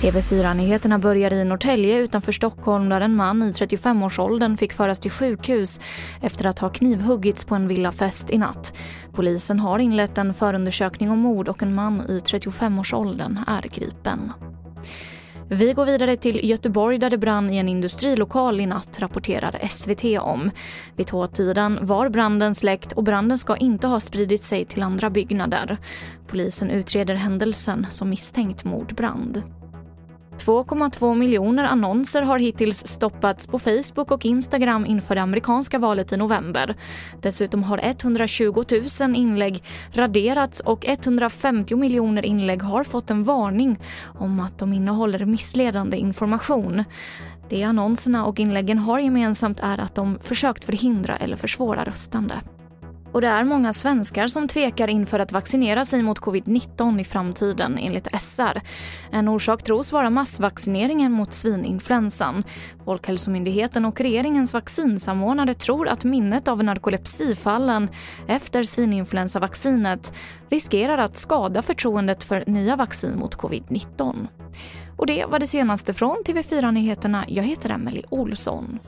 TV4-nyheterna börjar i Norrtälje utanför Stockholm där en man i 35-årsåldern fick föras till sjukhus efter att ha knivhuggits på en villafest i natt. Polisen har inlett en förundersökning om mord och en man i 35-årsåldern är gripen. Vi går vidare till Göteborg där det brann i en industrilokal i natt, rapporterar SVT om. Vid tvåtiden var branden släckt och branden ska inte ha spridit sig till andra byggnader. Polisen utreder händelsen som misstänkt mordbrand. 2,2 miljoner annonser har hittills stoppats på Facebook och Instagram inför det amerikanska valet i november. Dessutom har 120 000 inlägg raderats och 150 miljoner inlägg har fått en varning om att de innehåller missledande information. Det annonserna och inläggen har gemensamt är att de försökt förhindra eller försvåra röstande. Och det är många svenskar som tvekar inför att vaccinera sig mot covid-19 i framtiden enligt SR. En orsak tros vara massvaccineringen mot svininfluensan. Folkhälsomyndigheten och regeringens vaccinsamordnare tror att minnet av narkolepsifallen efter svininfluensavaccinet riskerar att skada förtroendet för nya vaccin mot covid-19. Och det var det senaste från TV4 Nyheterna. Jag heter Emily Olsson.